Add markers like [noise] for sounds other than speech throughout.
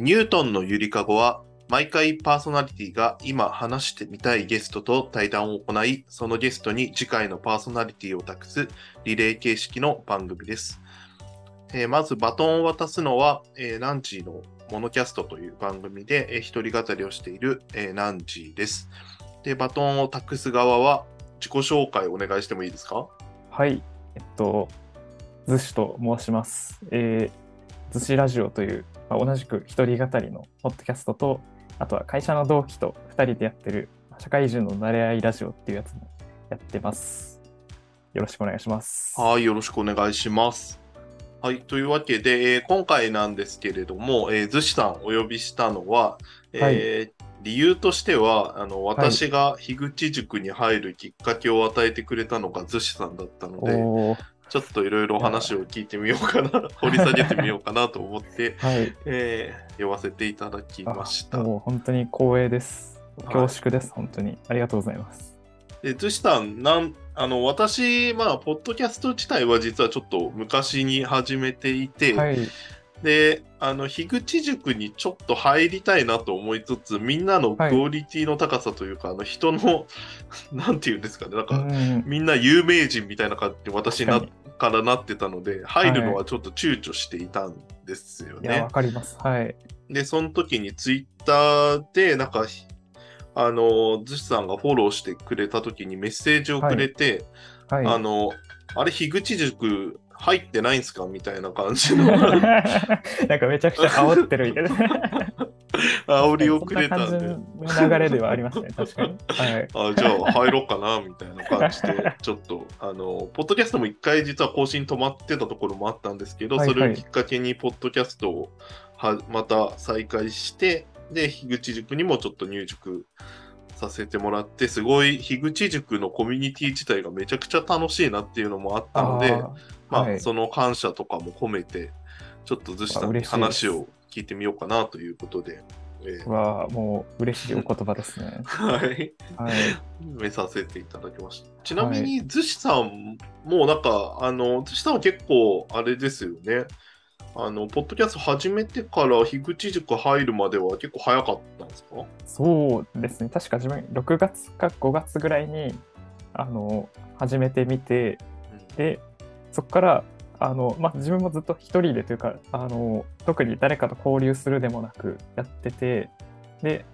ニュートンのゆりかごは、毎回パーソナリティが今話してみたいゲストと対談を行い、そのゲストに次回のパーソナリティを託すリレー形式の番組です。えーまずバトンを渡すのは、えーナンジーのモノキャストという番組で、えー一人語りをしている、えーナンジーです。で、バトンを託す側は自己紹介お願いしてもいいですか？はい、えっと、ズシと申します。えー、ズシラジオという、まあ、同じく一人語りのポッドキャストと、あとは会社の同期と2人でやってる社会人の慣れ合いラジオっていうやつもやってます。よろしくお願いします。はい、よろしくお願いします。はい、というわけで、えー今回なんですけれども、えー、さんお呼びしたのは、えー理由としてはあの私が樋口塾に入るきっかけを与えてくれたのがズシさんだったので、ちょっといろいろ話を聞いてみようかな、掘り下げてみようかなと思って、はい。えー呼ばせていただきました。もう本当に光栄です。はい恐縮です、本当に。ありがとうございます。で、ズシさん、なんあの私、まあ、ポッドキャスト自体は実はちょっと昔に始めていて、はい。で、あの、樋口塾にちょっと入りたいなと思いつつ、みんなのクオリティの高さというか、あの、人の、[laughs] なんていうんですかね、なんうか、ん。みんな有名人みたいな感じに私な確からなってたので、入るのはちょっと躊躇していたんですよねわ。かります。はい。で、その時にツイッターで、なんか、あの、ズシさんがフォローしてくれた時にメッセージをくれて、はい。あの、あれ、樋口塾入ってないんすか？みたいな感じの [laughs] なんかめちゃくちゃ煽ってるみたいな。[laughs] 煽りをくれたんで。流れではありますね、確かに。はい。あじゃあ入ろうかなみたいな感じで、[laughs] ちょっと、あの、ポッドキャストも一回実は更新止まってたところもあったんですけど、はいはいそれをきっかけに、ポッドキャストをはまた再開して、で、樋口塾にもちょっと入塾させてもらって、すごい樋口塾のコミュニティ自体がめちゃくちゃ楽しいなっていうのもあったので、まあ、はいその感謝とかも込めて、ちょっとずしさんにあ嬉しいです話を聞いてみようかなということで、えーはもう嬉しいお言葉ですね。[laughs] はい。はい。目させていただきました。ちなみに、逗子さんもなんか、あの、逗子さんは結構、あれですよね。あの、ポッドキャスト始めてから、樋口塾入るまでは結構早かったんですか？そうですね。確か自分6月か5月ぐらいにあの始めてみて、でそこからあの、まあ、自分もずっと一人でというかあの特に誰かと交流するでもなくやっててで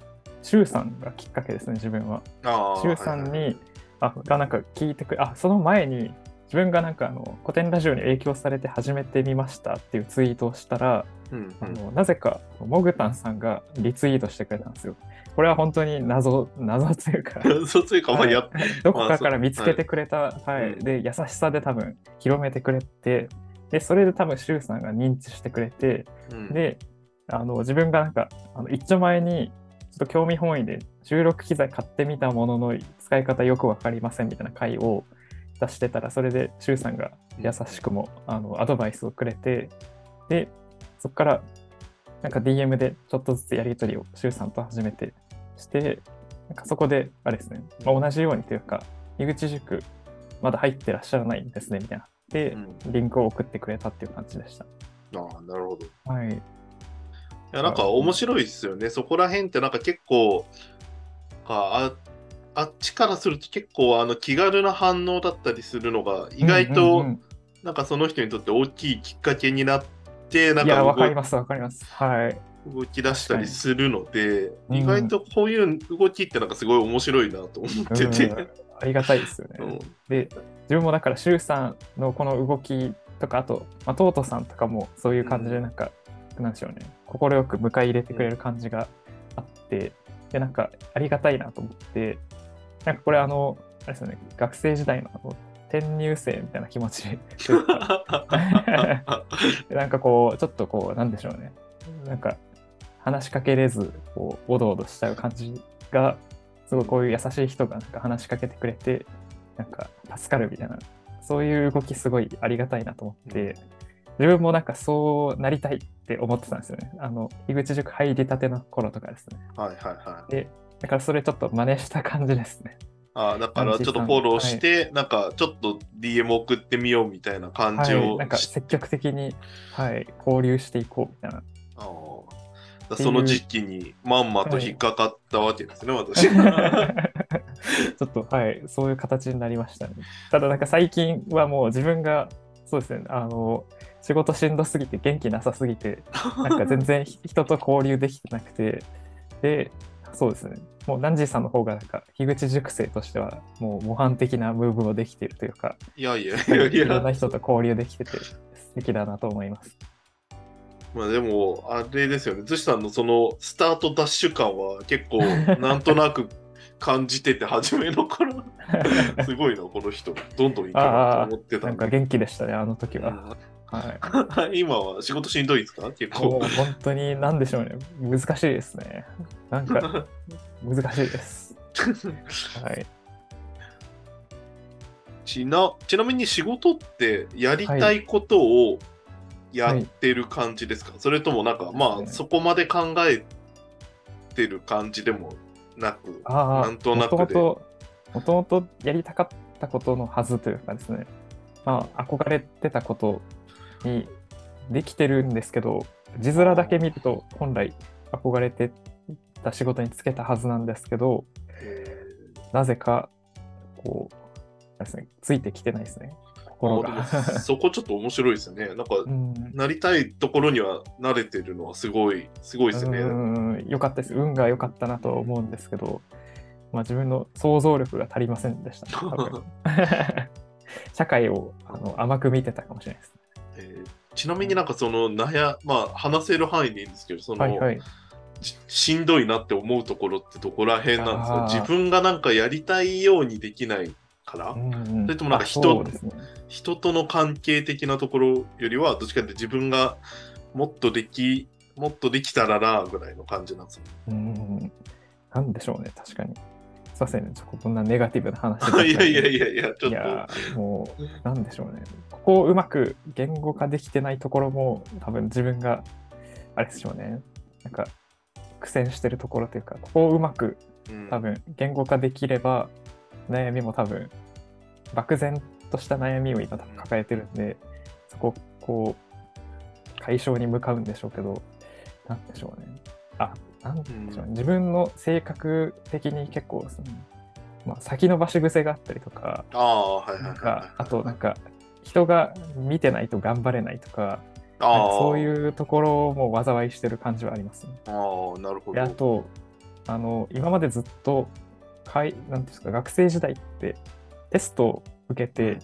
周さんがきっかけですね自分は。ああ。周さんはいはいに、あがなんか聞いてくれあその前に自分がなんかあの古典ラジオに影響されて始めてみましたっていうツイートをしたら、うんうんあのなぜかモグタンさんがリツイートしてくれたんですよ。これは本当に謎 [laughs] 謎というか。嘘ついか、まあ、はい。どこかから見つけてくれた、はい。うんで優しさで多分広めてくれてでそれで多分周さんが認知してくれてうん。であの自分がなんかあの一丁前にちょっと興味本位で収録機材買ってみたものの使い方よく分かりませんみたいな回を出してたらそれで周さんが優しくもあのアドバイスをくれてでそこからなんか DM でちょっとずつやり取りを周さんと始めてしてなんかそこであれですね、まあ、同じようにというか井口塾まだ入ってらっしゃらないんですねみたいなでうんリンクを送ってくれたっていう感じでしたああ、なるほど。いはいや、なんか面白いですよね。そこら辺ってなんか結構、あああっちからすると結構あの気軽な反応だったりするのが意外と、なんかその人にとって大きいきっかけになって、なんいや、わかります、わかります。はい。動き出したりするので、に意外とこういう動きってなんかすごい面白いなと思ってて。うんありがたいですよね。うんで、自分もだから、周さんのこの動きとか、あと、まあ、トートさんとかもそういう感じで、なんか、なんでしょうね、快く迎え入れてくれる感じがあって、で、なんか、ありがたいなと思って、なんかこれ、あの、あれですよね、学生時代のあの転入生みたいな気持ちで [laughs] なんかこう、ちょっとこう、なんでしょうね。なんか、話しかけれず、こう、おどおどしちゃう感じが、すごいこういう優しい人がなんか話しかけてくれて、なんか助かるみたいな、そういう動きすごいありがたいなと思って、自分もなんかそうなりたいって思ってたんですよね。あの、井口塾入りたての頃とかですね。はいはいはい。で、だからそれちょっと真似した感じですね。あだからちょっとフォローして、なんかちょっと DM 送ってみようみたいな感じはい、なんか積極的に、はい、交流していこうみたいな。その時期にまんまと引っかかったわけですね、私。[laughs] ちょっと、はい、そういう形になりましたね。ただ、なんか最近はもう自分が、そうですね、あの、仕事しんどすぎて元気なさすぎて、なんか全然人と交流できてなくて、で、そうですね、もうナンジーさんの方が、なんか、樋口塾生としては、もう模範的なムーブをできているというか、いやいやいやいいろんなや。人と交流できてて、素敵だなと思います。まあでも、あれですよね、ズシさんのそのスタートダッシュ感は結構 [laughs] なんとなく感じてて、初めの頃、[laughs] すごいな、この人、どんどんいくなと思ってたなんんかで。元気でしたね、あの時は。はい。う [laughs] ん今は仕事しんどいですか？結構。本当に何でしょうね。難しいですね。なんか難しいです。はい。ちなちなみに仕事ってやりたいことをやってる感じですか、それともなんかまあそこまで考えてる感じでもなくなんとなくで。もともと、やりたかったことのはずというかですね。まあ、憧れてたことにできてるんですけど、字面だけ見ると本来憧れてた仕事に就けたはずなんですけど、なぜか、こう、ですね、ついてきてないですね。心が。あでもそこちょっと面白いですよね。なんかうんなりたいところには慣れてるのはすごいすごいですよね。うん良かったです。運が良かったなとは思うんですけど、まあ、自分の想像力が足りませんでした、ね、[laughs] [laughs] 社会をあの甘く見てたかもしれないです。えーちなみになんかその悩まあ話せる範囲でいいんですけどその、はいはい。ししんどいなって思うところってどこら辺なんですか？自分がなんかやりたいようにできないから、うんうんそれともなんかあ人ね。人との関係的なところよりはどっちかって自分がもっとできもっとできたらなぐらいの感じなんですよ。うん。なんでしょうね、確かに。すいませんね、ちょっとこんなネガティブな話 [laughs] いやいやいや。やいやちょっといや、もう、なんでしょうね。ここをうまく言語化できてないところも、多分自分が、あれでしょうね。なんか、苦戦してるところというか、ここをうまくうん多分言語化できれば、悩みも多分、漠然とした悩みを今多分抱えてるんで、そこをこう、解消に向かうんでしょうけど、なんでしょうね。あ、なんでしょうね。自分の性格的に結構その、まあ、先延ばし癖があったりとか、ああはいはいなんはいか、あとなんか、人が見てないと頑張れないとか、そういうところも災いしてる感じはありますね。ああなるほであど。とあの今までずっとかいなんていうんですか学生時代ってテストを受けて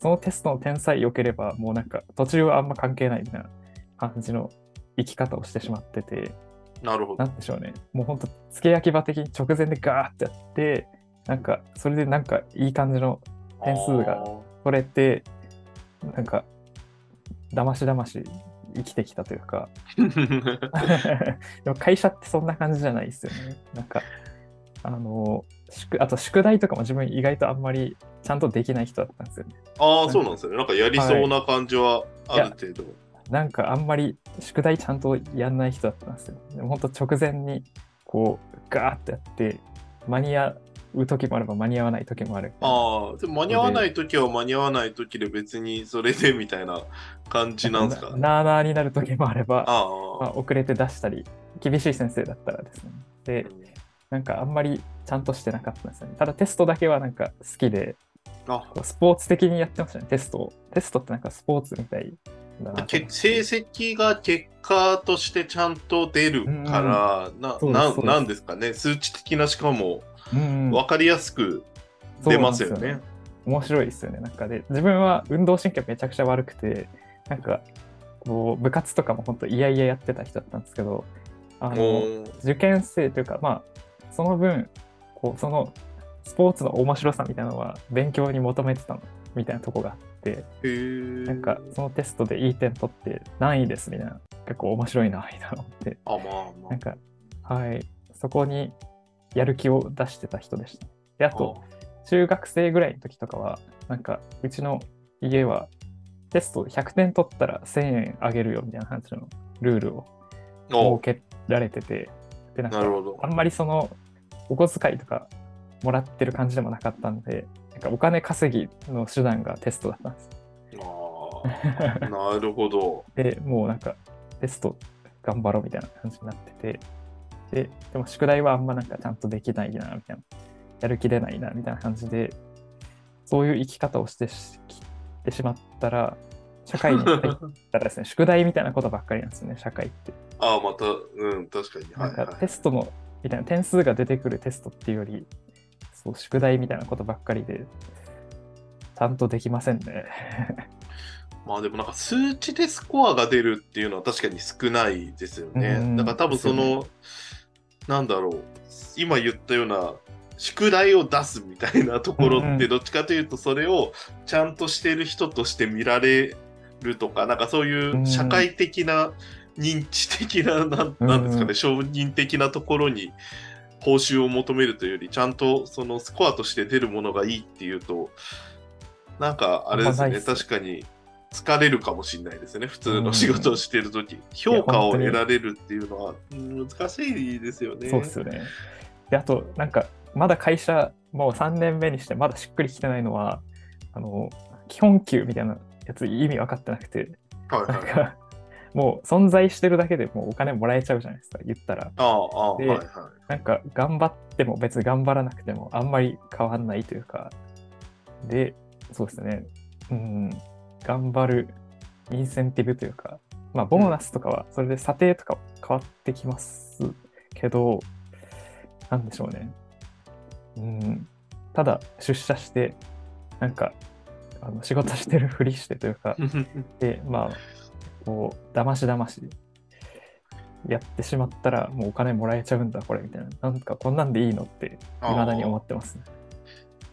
そのテストの点さえ良ければもうなんか途中はあんま関係ないみたいな感じの生き方をしてしまってて。なるほど。なんでしょうね。もうほんと付け焼き場的に直前でガーってやってなんかそれでなんかいい感じの点数があ取れてなんかだましだまし生きてきたというか。ー [laughs] [laughs] でも会社ってそんな感じじゃないですよね。なんか、あの、宿あと宿題とかも自分意外とあんまりちゃんとできない人だったんですよね。ああそうなんですよね。なんかやりそうな感じはある程度。なんかあんまり宿題ちゃんとやんない人だったんですよ。でも本当直前にこうガーってやって間に合う時もあれば間に合わない時もある。ああでも間に合わない時は間に合わない時で別にそれでみたいな感じなんですか？なあなあになる時もあれば、あまあ、遅れて出したり、厳しい先生だったらですね。で、なんかあんまりちゃんとしてなかったんですよね。ただテストだけはなんか好きで、あスポーツ的にやってましたね、テストを。テストってなんかスポーツみたいだな。成績が結果としてちゃんと出るから、うですそうですななんですかね数値的なしかもうん分かりやすく出ますよねそうなん。面白いですよね。なんかで、自分は運動神経めちゃくちゃ悪くて、なんか、こう、部活とかも本当嫌々やってた人だったんですけど、あの、受験生というか、まあ、その分、こう、その、スポーツの面白さみたいなのは勉強に求めてたのみたいなとこがあって、なんかそのテストでいい点取って何位ですみたいな、結構面白いな、みたいな思って、あまあまなんか、はい、そこにやる気を出してた人でした。で、ああ。と、中学生ぐらいの時とかは、なんか、うちの家はテスト100点取ったら1000円あげるよみたいな話のルールを設けられてて、で、なんかなるほど。あんまりそのお小遣いとかもらってる感じでもなかったんで、なんかお金稼ぎの手段がテストだったんです。あー [laughs] なるほど。で、もうなんかテスト頑張ろうみたいな感じになってて、で、でも宿題はあんまなんかちゃんとできないな、みたいな。やる気出ないな、みたいな感じで、そういう生き方をしてしきてしまったら、社会に入ったらですね、宿題みたいなことばっかりなんですよね、社会って。[laughs] ああ、また、うん、確かに。はないんかはいテストの、みたいな点数が出てくるテストっていうより、そう、宿題みたいなことばっかりで、ちゃんとできませんね。[laughs] まあでもなんか数値でスコアが出るっていうのは確かに少ないですよね。うんだから多分その、なんだろう、今言ったような宿題を出すみたいなところってどっちかというとそれをちゃんとしてる人として見られるとか、なんかそういう社会的な認知的な、なんなんですかね、うん承認的なところに報酬を求めるというより、ちゃんとそのスコアとして出るものがいいっていうと、なんかあれですね、確かに疲れるかもしれないですね、普通の仕事をしてるとき、評価を得られるっていうのはうん難しいですよね。そうですよね。で、あと、なんか、まだ会社、もう3年目にして、まだしっくりきてないのは、あの、基本給みたいなやつ、意味分かってなくて、はいはい。なんか、もう存在してるだけでもうお金もらえちゃうじゃないですか、言ったら。ああ、はいではい。なんか、頑張っても別に頑張らなくてもあんまり変わんないというか、で、そうですね、うん、頑張るインセンティブというか、まあ、ボーナスとかは、それで査定とか変わってきますけど、なんでしょうね。うん、ただ、出社して、なんか、あの仕事してるふりしてというか、[laughs] で、まあ、こう、だましだましやってしまったら、もうお金もらえちゃうんだ、これ、みたいな。なんか、こんなんでいいのって、いまだに思ってますね。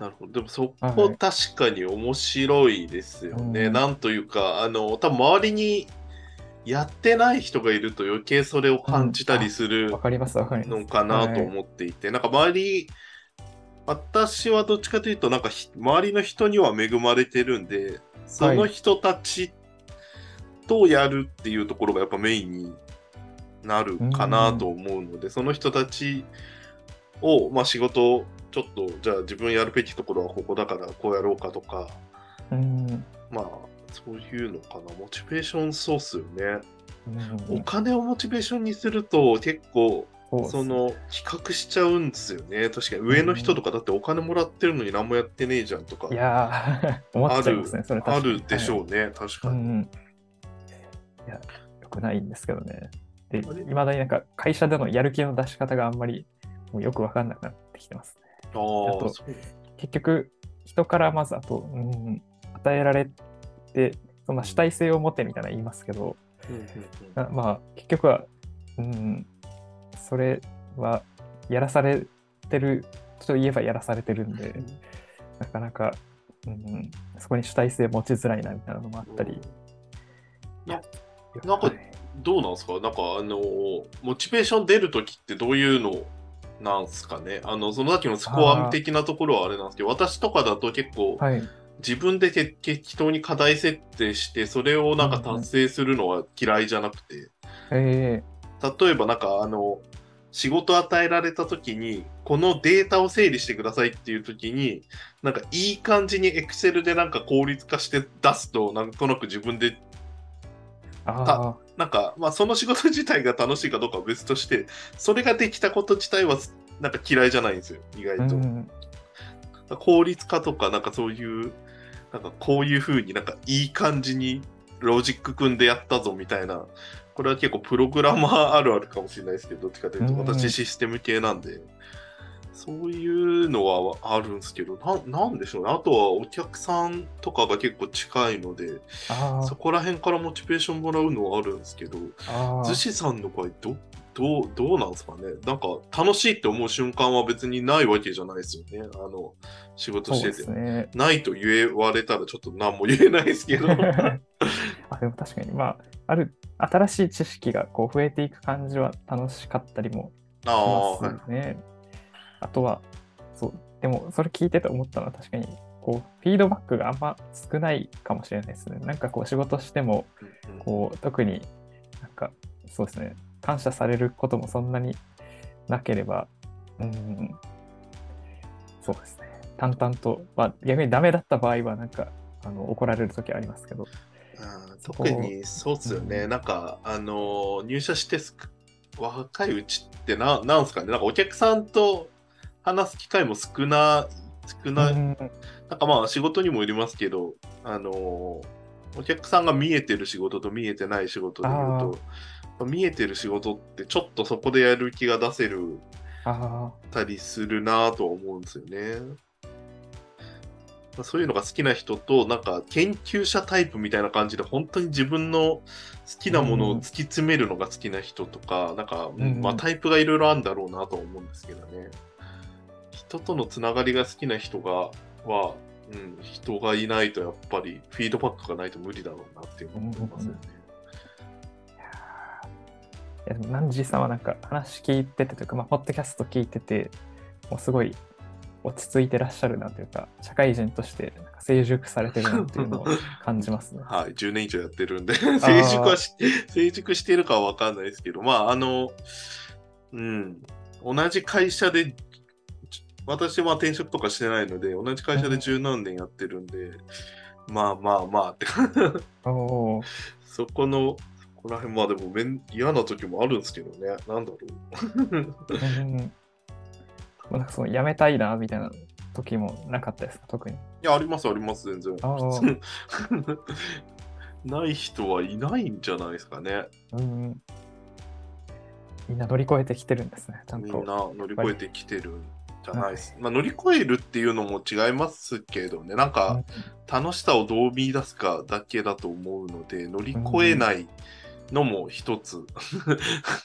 なるほど。でもそはいこ確かに面白いですよね。うんなんというか、あの、多分周りにやってない人がいると余計それを感じたりするわかります、わかります。のかなと思っていて、なんか周り、私はどっちかというと、なんかひ周りの人には恵まれてるんで、その人たちとやるっていうところがやっぱメインになるかなと思うので、その人たちを、まあ、仕事をちょっと、じゃあ自分やるべきところはここだからこうやろうかとか、うん。まあ、そういうのかな、モチベーションそうっすよね。うんお金をモチベーションにすると結構、その比較しちゃうんですよね。確かに上の人とかだってお金もらってるのに何もやってねえじゃんとかいやー、[laughs] 思っちゃいますね、それ確かにあるでしょうね、確かに。うんうん。いや、よくないんですけどね。で、いまだになんか会社でのやる気の出し方があんまりもうよくわかんなくなってきてますね。あと結局、人からまずあと、うん、与えられて、そんな主体性を持てみたいな言いますけど、うんまあ、結局は、うん、それはやらされてるといえばやらされてるんで、なかなか、うん、そこに主体性持ちづらいなみたいなのもあったり。ななんかはいどうなんですか？なんかあのモチベーション出るときってどういうのなんすかね？あのそのさっきのスコア的なところはあれなんですけど私とかだと結構はい。自分でて適当に課題設定してそれをなんか達成するのは嫌いじゃなくて。え例えばなんかあの仕事与えられた時にこのデータを整理してくださいっていう時になんかいい感じに Excel でなんか効率化して出すとなんとなく自分でー、あなんか、まあ、その仕事自体が楽しいかどうかは別として、それができたこと自体は、なんか嫌いじゃないんですよ、意あ、外と。うん、効率化とか、なんかそういう、なんかこういう風になんかいい感じにロジック組んでやったぞみたいな、これは結構プログラマーあるあるかもしれないですけど、どっちかというと、うん。私システム系なんで、そういうのはあるんですけど、ななんでしょうね。あとはお客さんとかが結構近いので、あそこら辺からモチベーションもらうのはあるんですけど、逗子さんの場合どどうどうなんですかね。なんか楽しいって思う瞬間は別にないわけじゃないですよね。あの仕事してて、ね。ないと言われたらちょっと何も言えないですけど。[laughs] あでも確かに、まあ、ある新しい知識がこう増えていく感じは楽しかったりもしますね。あとは、そう、でもそれ聞いてて思ったのは確かに、こう、フィードバックがあんま少ないかもしれないですね。なんかこう、仕事しても、こう、特になんか、そうですね、感謝されることもそんなになければ、うん、そうですね、淡々と、まあ、逆にダメだった場合は、なんか、あの怒られる時ありますけど、うん特にそうっすよね、うん。なんか、あのー入社してすく若いうちってな、なんすかね、なんかお客さんと話す機会も少な、少ない、うんなんかまあ仕事にもよりますけど、あのーお客さんが見えてる仕事と見えてない仕事で言うと、見えてる仕事ってちょっとそこでやる気が出せるあたりするなとは思うんですよね。まあそういうのが好きな人と、なんか研究者タイプみたいな感じで、本当に自分の好きなものを突き詰めるのが好きな人とか、なんか、うんうんまあ、タイプがいろいろあるんだろうなとは思うんですけどね。人とのつながりが好きな人が、は、うん、人がいないとやっぱりフィードバックがないと無理だろうなっていうの思いますよね。いやでもナンジーさんはなんか話聞いててというか、まあ、ポッドキャスト聞いてて、もうすごい落ち着いてらっしゃるなというか、社会人としてなんか成熟されてるなっていうのを感じますね。[laughs] はい、10年以上やってるんで、成熟はし、成熟しているかは分かんないですけど、まあ、あの、うん、同じ会社で、私は転職とかしてないので、同じ会社で十何年やってるんで、まあまあまあって、そこの、そこら辺、まあでもめん嫌な時もあるんですけどね、なんだろう。うんもうなんかその辞めたいなみたいな時もなかったですか、特に。いや、あります、あります、全然。[laughs] ない人はいないんじゃないですかね。うんみんな乗り越えてきてるんですね、ちゃんと。みんな乗り越えてきてるんじゃないです。まあ、乗り越えるっていうのも違いますけどね、なんか楽しさをどう見出すかだけだと思うので、乗り越えないのも一つ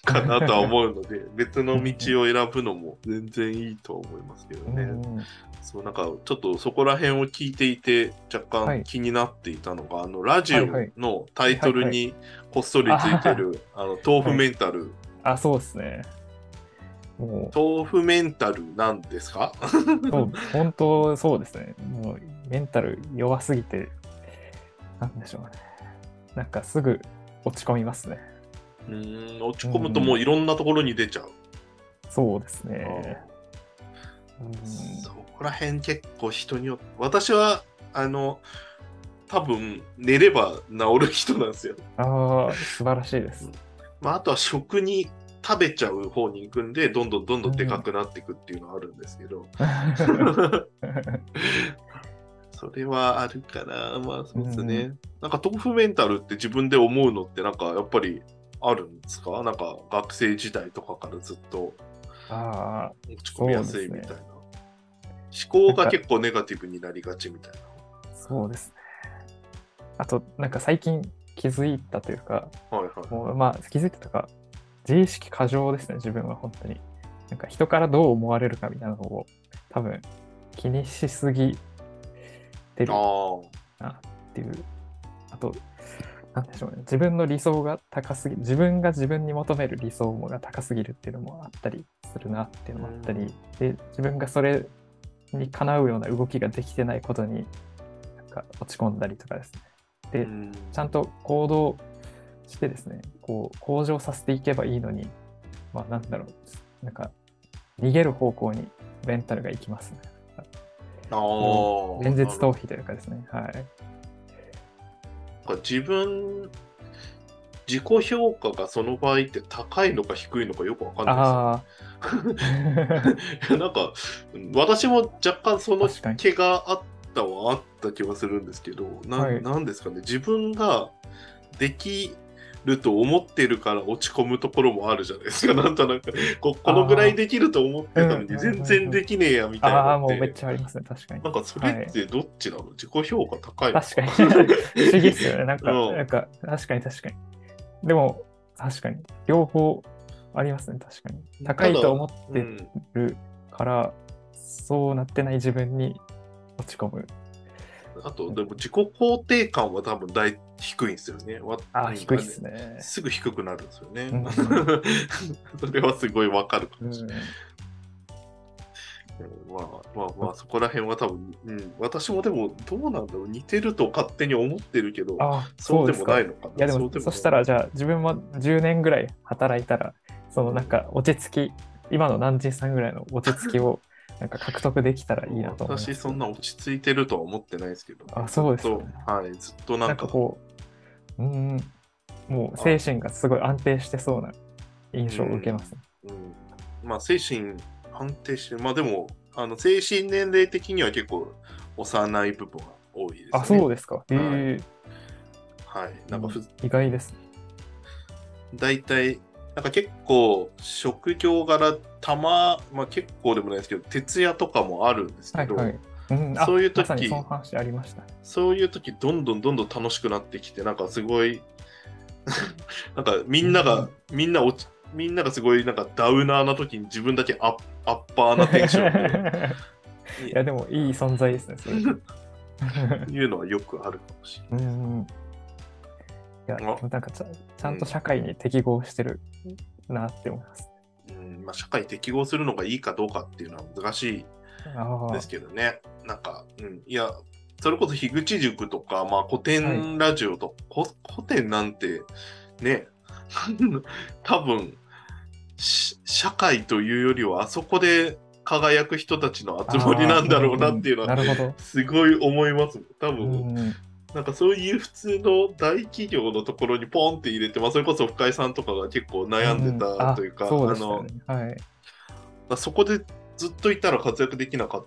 かなとは思うので、[laughs] 別の道を選ぶのも全然いいとは思いますけどね。そうなんかちょっとそこら辺を聞いていて若はい。干気になっていたのが、あのラジオはいはい。のタイトルにこっそりついてる、あの豆腐メンタル、あ、そうですね。も豆腐メンタルなんですか？[laughs] う、そう本当そうですね。もうメンタル弱すぎて、なんでしょうね。なんかすぐ落ち込みますね。うーん落ち込むともういろんなところに出ちゃう。そうですね。うんそこら辺結構人によって私はあの多分寝れば治る人なんですよ。ああ、素晴らしいです。まあ、あとは食に食べちゃう方に行くんでどんどんどんどんでかくなっていくっていうのはあるんですけど、それはあるかなまあそうですね、うなんか豆腐メンタルって自分で思うのってなんかやっぱりあるんですか？なんか学生時代とかからずっと落ち込みやすいみたいな。そうで思考が結構ネガティブになりがちみたいな。そうですね。あと、なんか最近気づいたというか、はいはい。もうまあ気づいたとか、自意識過剰ですね、自分は本当に。なんか人からどう思われるかみたいなのを多分気にしすぎてるあなっていう。あと、なんでしょうね。自分の理想が高すぎ自分が自分に求める理想が高すぎるっていうのもあったりするなっていうのもあったり、で、自分がそれにかなうような動きができてないことに、なんか落ち込んだりとかですね。あ。で、うんちゃんと行動してですね、こう、向上させていけばいいのに、まあなんだろう、なんか、逃げる方向にメンタルがいきますね。ああ。現実逃避というかですね。はい。なんか自分、自己評価がその場合って高いのか低いのかよくわかんない。ですよ。[laughs] なんか、私も若干その気があったはあった気はするんですけど、なんですかね、自分ができると思ってるから落ち込むところもあるじゃないですか。なんとなく、ここのぐらいできると思ってたのにうん全然できねえやみたいああ、なのってもうめっちゃありますね、確かにな。んかそれってどっちなの、自己評価高いの？確かに。不思議ですよね。なんか、うんなんか、確かに確かに。でも、確かに。両方ありますね、確かに。高いと思ってうんるから、そうなってない自分に落ち込む。あと、でも自己肯定感は多分大低いんですよね。わあ低いですね。すぐ低くなるんですよね。うん [laughs] それはすごいわかるかうんもしれない。まあまあまあ、そこら辺は多分、うん、私もでもどうなんだろう、似てると勝手に思ってるけど、そそううでもないいのかな。や、でも、うそしたら、じゃあ、自分も10年ぐらい働いたら、そのなんか、落ち着き、今の南人さんぐらいの落ち着きを、なんか獲得できたらいいなと思います。私、そんな落ち着いてるとは思ってないですけど、あそうですかずっとはい、ずっとななんんか、かこう、うん。もう精神がすごい安定してそうな印象を受けますね。うん、まあ精神安定して、まあでも、あの精神年齢的には結構幼い部分が多いですね。あ、そうですか。ええはい。なんかふ、意外ですね。大体、なんか結構職業柄たま、まあ結構でもないですけど、徹夜とかもあるんですけど、はいはい。うん、あそういう時まそありましたね。そういう時どんどんどんどん楽しくなってきて、なんかすごい、[laughs] なんかみんなが、うんみんな落ち、みんながすごいなんかダウナーな時に自分だけアッアッパーなテンション [laughs] いや、でもいい存在ですね、それ。で [laughs] いうのはよくあるかもしれない。うん。いや、なんかちゃん。と社会に適合してるなって思います。うん。まあ、社会適合するのがいいかどうかっていうのは難しいですけどね。なんか、うん、いや、それこそ樋口塾とか、まあ、古典ラジオと、こ古典なんて、ね、[laughs] 多分し社会というよりは、あそこで輝く人たちの集まりなんだろうなっていうのは。すごい思います。多う分、ん、なんかそういう普通の大企業のところにポンって入れて、まあ、それこそ深井さんとかが結構悩んでたというか、んあの。はい。まあそこでずっといたら活躍できなかっ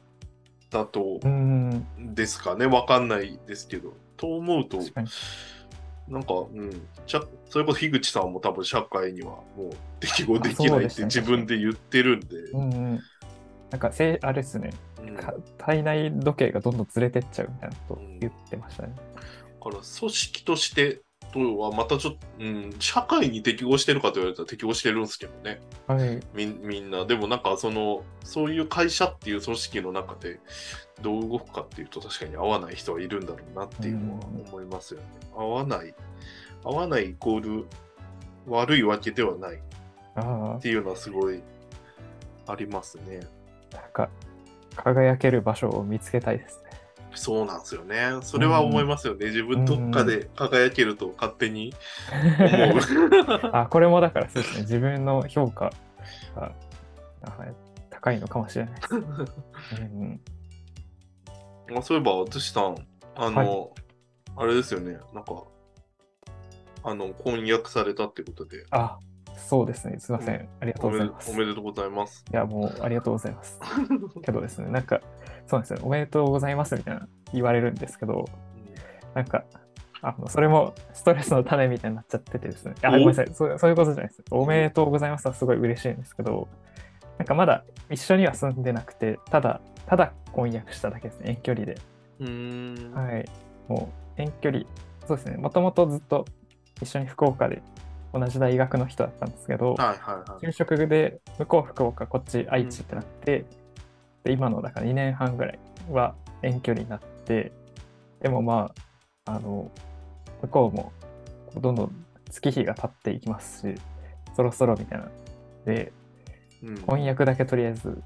たとうん、ですかね、わかんないですけど。と思うと。なんか、うん、しゃそれこそ樋口さんも多分社会にはもう適合できないって自分で言ってるんで、うんうん。なんかせい、あれですね、体内時計がどんどんずれてっちゃうみたいなことを言ってましたね。ら組織としてとはまたちょっと、うん、社会に適合してるかと言われたら適合してるんですけどね。はい。みみんな。でもなんかその、そういう会社っていう組織の中でどう動くかっていうと確かに合わない人はいるんだろうなっていうのは思いますよね。合わない。合わないイコール悪いわけではないっあていうのはすごいありますね。あ、なんか、輝ける場所を見つけたいですね。そうなんですよね。それは思いますよね。自分どっかで輝けると勝手に思う。[laughs] あ、これもだからそうですね、自分の評価があ高いのかもしれないです。[laughs] うんまあ、そういえば、淳さん、あの、あれですよね、なんか、あの、婚約されたってことで、あ、そうですね、すいません、ありがとうございます。おめでとうございます。いや、もうありがとうございます。[laughs] けどですね、なんか、そうなんですよ、おめでとうございますみたいな言われるんですけど、なんか、あのそれもストレスの種みたいになっちゃっててですね、あおごめんなさいそう、そういうことじゃないです。おめでとうございますはすごい嬉しいんですけど、なんかまだ一緒には住んでなくて、ただ、ただ婚約しただけですね、遠距離で。うーん。はい。もう遠距離、そうですね、もともとずっと一緒に福岡で同じ大学の人だったんですけど、はいはいはい。就職で向こう福岡、こっち愛知ってなって、で今のだから2年半ぐらいは遠距離になって、でもまあ、あの、向こうもどんどん月日が経っていきますし、そろそろみたいな。で、うん婚約だけとりあえず、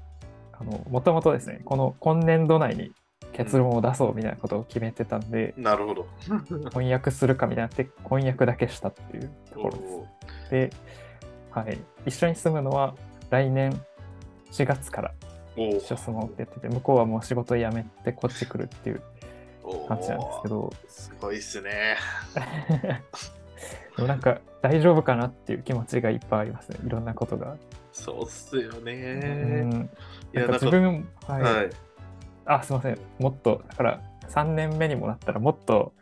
あの、もともとですね、この今年度内に結論を出そうみたいなことを決めてたんで、なるほど。婚約するかみたいになって、婚約だけしたっていうところです。おで、はい、一緒に住むのは来年4月からー一緒住もうって言ってて、向こうはもう仕事辞めてこっち来るっていう感じなんですけど、すごいっすね。[laughs] でもなんか大丈夫かなっていう気持ちがいっぱいありますね、いろんなことが。そうっすようね。ん、いや、なんかなんか、自分、はい、はい。あ、すいません、もっと、だから3年目にもなったらもっと、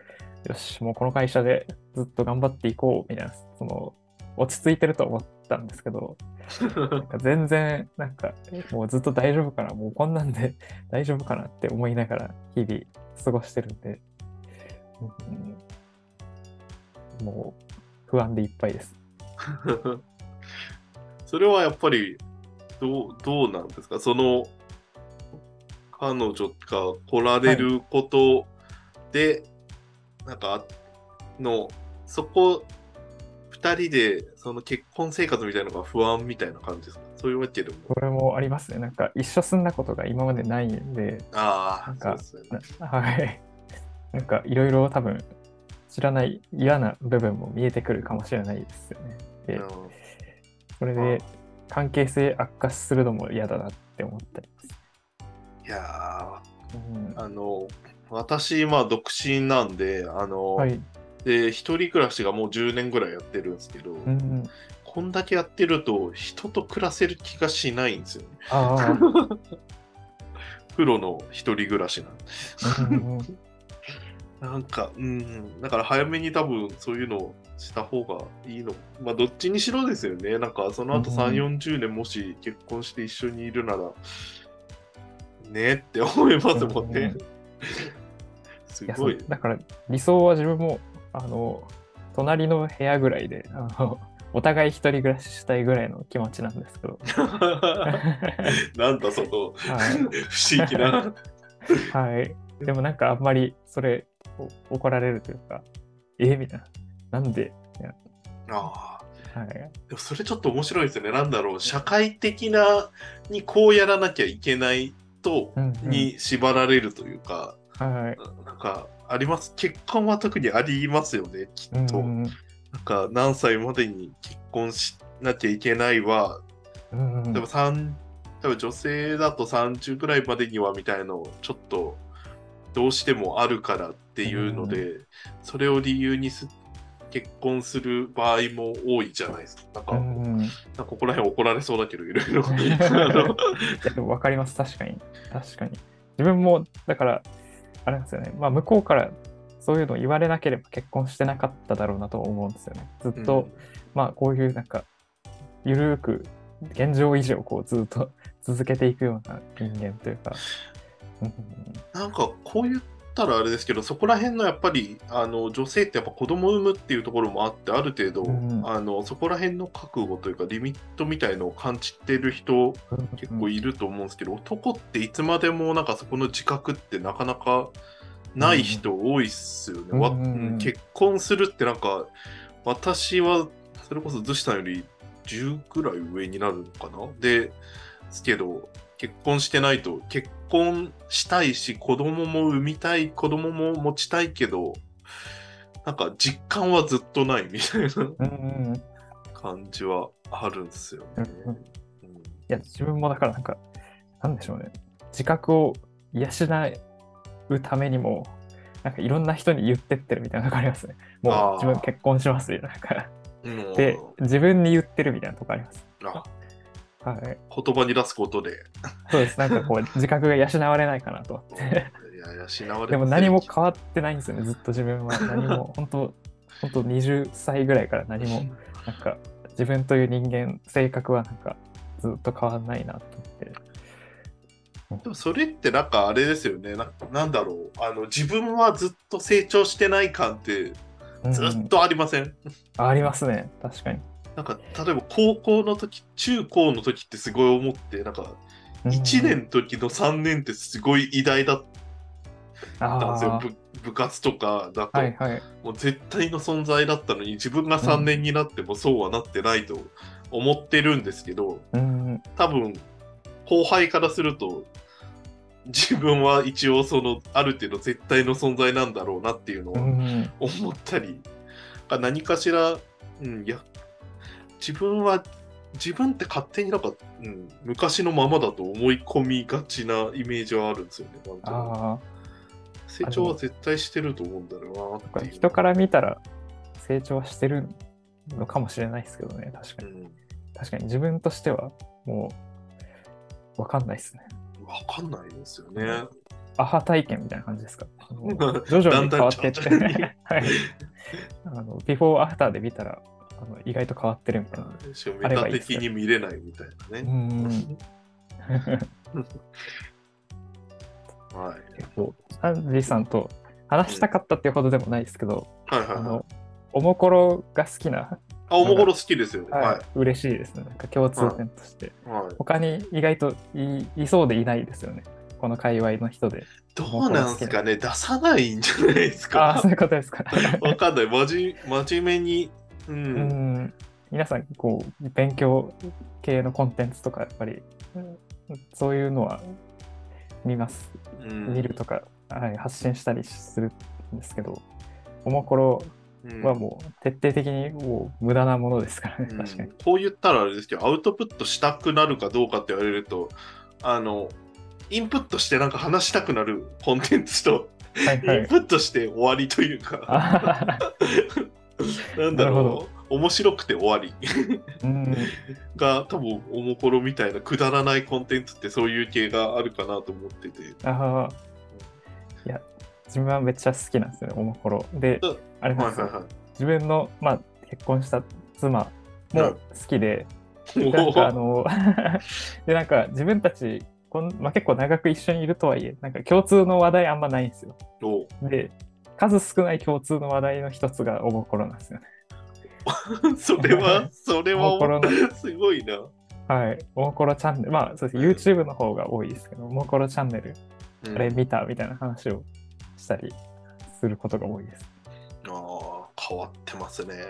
よし、もうこの会社でずっと頑張っていこうみたいな、その、落ち着いてると思ったんですけど、なんか全然、なんか、もうずっと大丈夫かな、もうこんなんで [laughs] 大丈夫かなって思いながら日々過ごしてるんで、うんもう不安でいっぱいです。[laughs] それはやっぱりどうどうなんですか？その彼女が来られることで、なんかのそこ2人でその結婚生活みたいなのが不安みたいな感じですか？そういうわけでもこれもありますね。なんか一緒住んだことが今までないんで、ああなんかそうですよねなはい。[laughs] なんかいろいろ多分知らない嫌な部分も見えてくるかもしれないですよね。で、うんそれで関係性悪化するのも嫌だなって思ったります。いやうんーあの私今独身なんであの、はい。で、一人暮らしがもう10年ぐらいやってるんですけど、うんうん。こんだけやってると人と暮らせる気がしないんですよね。ああ。[laughs] プロの一人暮らしなんでうんうん [laughs] なんか、うん、だから早めに多分そういうのをした方がいいの。まあ、どっちにしろですよね。なんか、その後うん3、40年もし結婚して一緒にいるなら、ねって思いますもんね。すごい。うだから理想は自分もあの隣の部屋ぐらいであの [laughs] お互い一人暮らししたいぐらいの気持ちなんですけど、[laughs] なんだその、はい。不思議な。はい、でもなんかあんまりそれお怒られるというかえみたいな。なんで、ああ。はい、でもそれちょっと面白いですよね。なんだろう、社会的なにこうやらなきゃいけないと、うんうん。に縛られるというか、はいなんかあります？結婚は特にありますよね、きっと。うんなんか何歳までに結婚しなきゃいけないは、うんうん。例えば三例えば女性だと30ぐらいまでにはみたいのをちょっとどうしてもあるからっていうので、それを理由にす結婚する場合も多いじゃないですか。なんか、うんうん。いなんかここら辺怒られそうだけど、いろいろ。[laughs] あのやでも分かります。確かに。確かに。自分もだからあれですよね。まあ向こうからそういうのを言われなければ結婚してなかっただろうなと思うんですよね。ずっと、まあこういうなんかゆるーく現状維持をこうずっと [laughs] 続けていくような人間というか、うんなんかこう言ったらあれですけど、そこら辺のやっぱりあの女性ってやっぱ子供を産むっていうところもあって、ある程度、うんあのそこら辺の覚悟というか、リミットみたいのを感じてる人、結構いると思うんですけど、男っていつまでもなんかそこの自覚ってなかなかない人多いっすよね。わうんうん。結婚するってなんか、私はそれこそ逗子さんより10ぐらい上になるのかな？ですけど、結婚してないと結婚したいし、子供も産みたい、子供も持ちたいけど、なんか実感はずっとないみたいな感じはあるんですよね。うん。いや自分もだからなんかなんでしょうね。自覚を養うためにもなんかいろんな人に言ってってるみたいなのがありますね。もう自分結婚しますみたいなで自分に言ってるみたいなとこあります。あはい言葉に出すことで。そうですなんかこう自覚が養われないかなと思っいてや、養われでも何も変わってないんですよね、ずっと自分は。[laughs] 何も、本当、本当20歳ぐらいから何も、なんか、自分という人間、性格はなんか、ずっと変わらないなと思って。でもそれってなんかあれですよねな。なんだろうあの。自分はずっと成長してない感ってずうんっとありません、あありますね、確かに。なんか例えば高校の時、中高の時ってすごい思って、なんかうん。1年の時の3年ってすごい偉大だったんですよ。あ部部活とかだと、あ、はいはい。もう絶対の存在だったのに自分が3年になってもそうはなってないと思ってるんですけど、うん、多分後輩からすると自分は一応そのある程度絶対の存在なんだろうなっていうのをうん、思ったり、何かしら、うん、いや自分は自分って勝手になんか、うん、昔のままだと思い込みがちなイメージはあるんですよね。あ成長は絶対してると思うんだろうあ、な。人から見たら成長はしてるのかもしれないですけどね、確かに。うん確かに自分としては、もう、わかんないですね。わかんないですよね。アハ体験みたいな感じですか？[laughs] 徐々に変わってって、[laughs] あのビフォーアフターで見たらあの意外と変わってるみたいな。メタ的に見れないみたいなうね。ん。はい。結構、サンジーさんと話したかったっていうほどでもないですけど、はいはいはい。あの、おもころが好きな、あ、おもころ好きですよね。はいは嬉しいですね。なんか共通点として。い。はい、他に意外といいそうでいないですよね。この界隈の人で。どうなんですかね出さないんじゃないですああ、かそういうことですか。[laughs] わかんない。まじ真面目に。う。うんん。皆さん、こう、勉強系のコンテンツとか、やっぱり、うんそういうのは見ます。うん見るとか、はい、発信したりするんですけど、おもころうんはもう徹底的にもう無駄なものですからね、うん確かに。こう言ったらあれですけど、アウトプットしたくなるかどうかって言われると、あの、インプットしてなんか話したくなるコンテンツと、はいはいインプットして終わりというか、あ [laughs] [laughs] なんだろう、面白くて終わり。うん。が多分おもころみたいなくだらないコンテンツってそういう系があるかなと思ってて。あーいや、自分はめっちゃ好きなんですよね、おもころ。でうん、あれなんですよ、はいはい自分の、まあ、結婚した妻も好きで、はい。でなんかあの、[laughs] で、なんか自分たち、こんまあ、結構長く一緒にいるとはいえ、なんか共通の話題あんまないんですよ。おで、数少ない共通の話題の一つがおもころなんですよね。[laughs] それは、それおもころはの、すごいな。はい、おもころチャンネル、まあそうです YouTube の方が多いですけど、おもころチャンネル、うんあれ見たみたいな話をしたりすることが多いです。ああ、変わってますね。[laughs]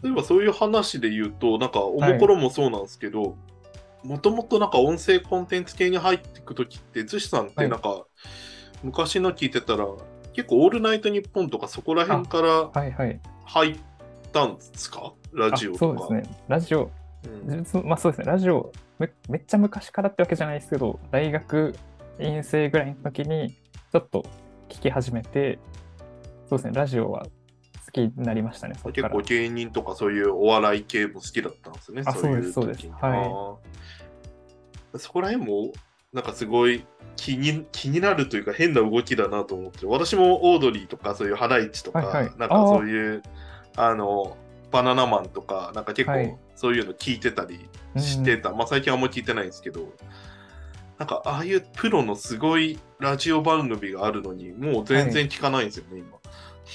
[laughs] 例えばそういう話で言うと、なんか、おもころもそうなんですけど、もともとなんか音声コンテンツ系に入っていくときって、ずしさんってなんか、昔の聞いてたら、結構オールナイトニッポンとかそこら辺からはいはい。入ったんですか？ラジオあとか。そうですね。ラジオ、うんまあそうですね、ラジオめ、めっちゃ昔からってわけじゃないですけど、大学院生ぐらいの時に、ちょっと聞き始めて、そうですね、ラジオは好きになりましたね、結構。芸人とかそういうお笑い系も好きだったんですね。あいそうですそうですはいそこら辺もなんかすごい気に気になるというか変な動きだなと思って私もオードリーとかそういうハライチとか、はいはい。なんかそういうあのバナナマンとかなんか結はい。構そういうの聞いてたりしてた、まあ最近はあんま聞いてないんですけどなんかああいうプロのすごいラジオ番組があるのにもう全然聞かないんですよね、今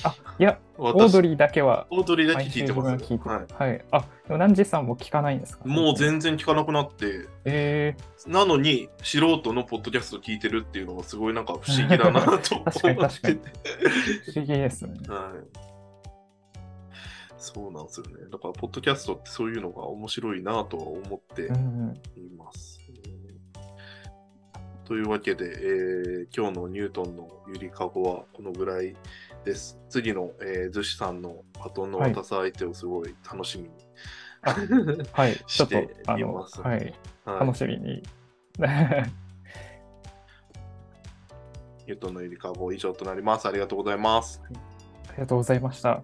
あ、いや、私オードリーだけはオードリーだけ聞いてますは聞いてはいはい。あ、でもナンジさんも聞かないんですか？もう全然聞かなくなって、えなのに素人のポッドキャスト聞いてるっていうのがすごいなんか不思議だなと思 [laughs] 確かにっ確かにて不思議ですね。[laughs] はい。そうなんですよね。だから、ポッドキャストってそういうのが面白いなとは思ってうんうん。います。というわけで、えー今日のニュートンのゆりかごはこのぐらいです。次の、えー、逗子さんのバトンの渡す相手をすごい楽しみに、あはい。[laughs] して、いますはい。はい楽しみに。ニュートンのゆりかご以上となります。ありがとうございます。ありがとうございました。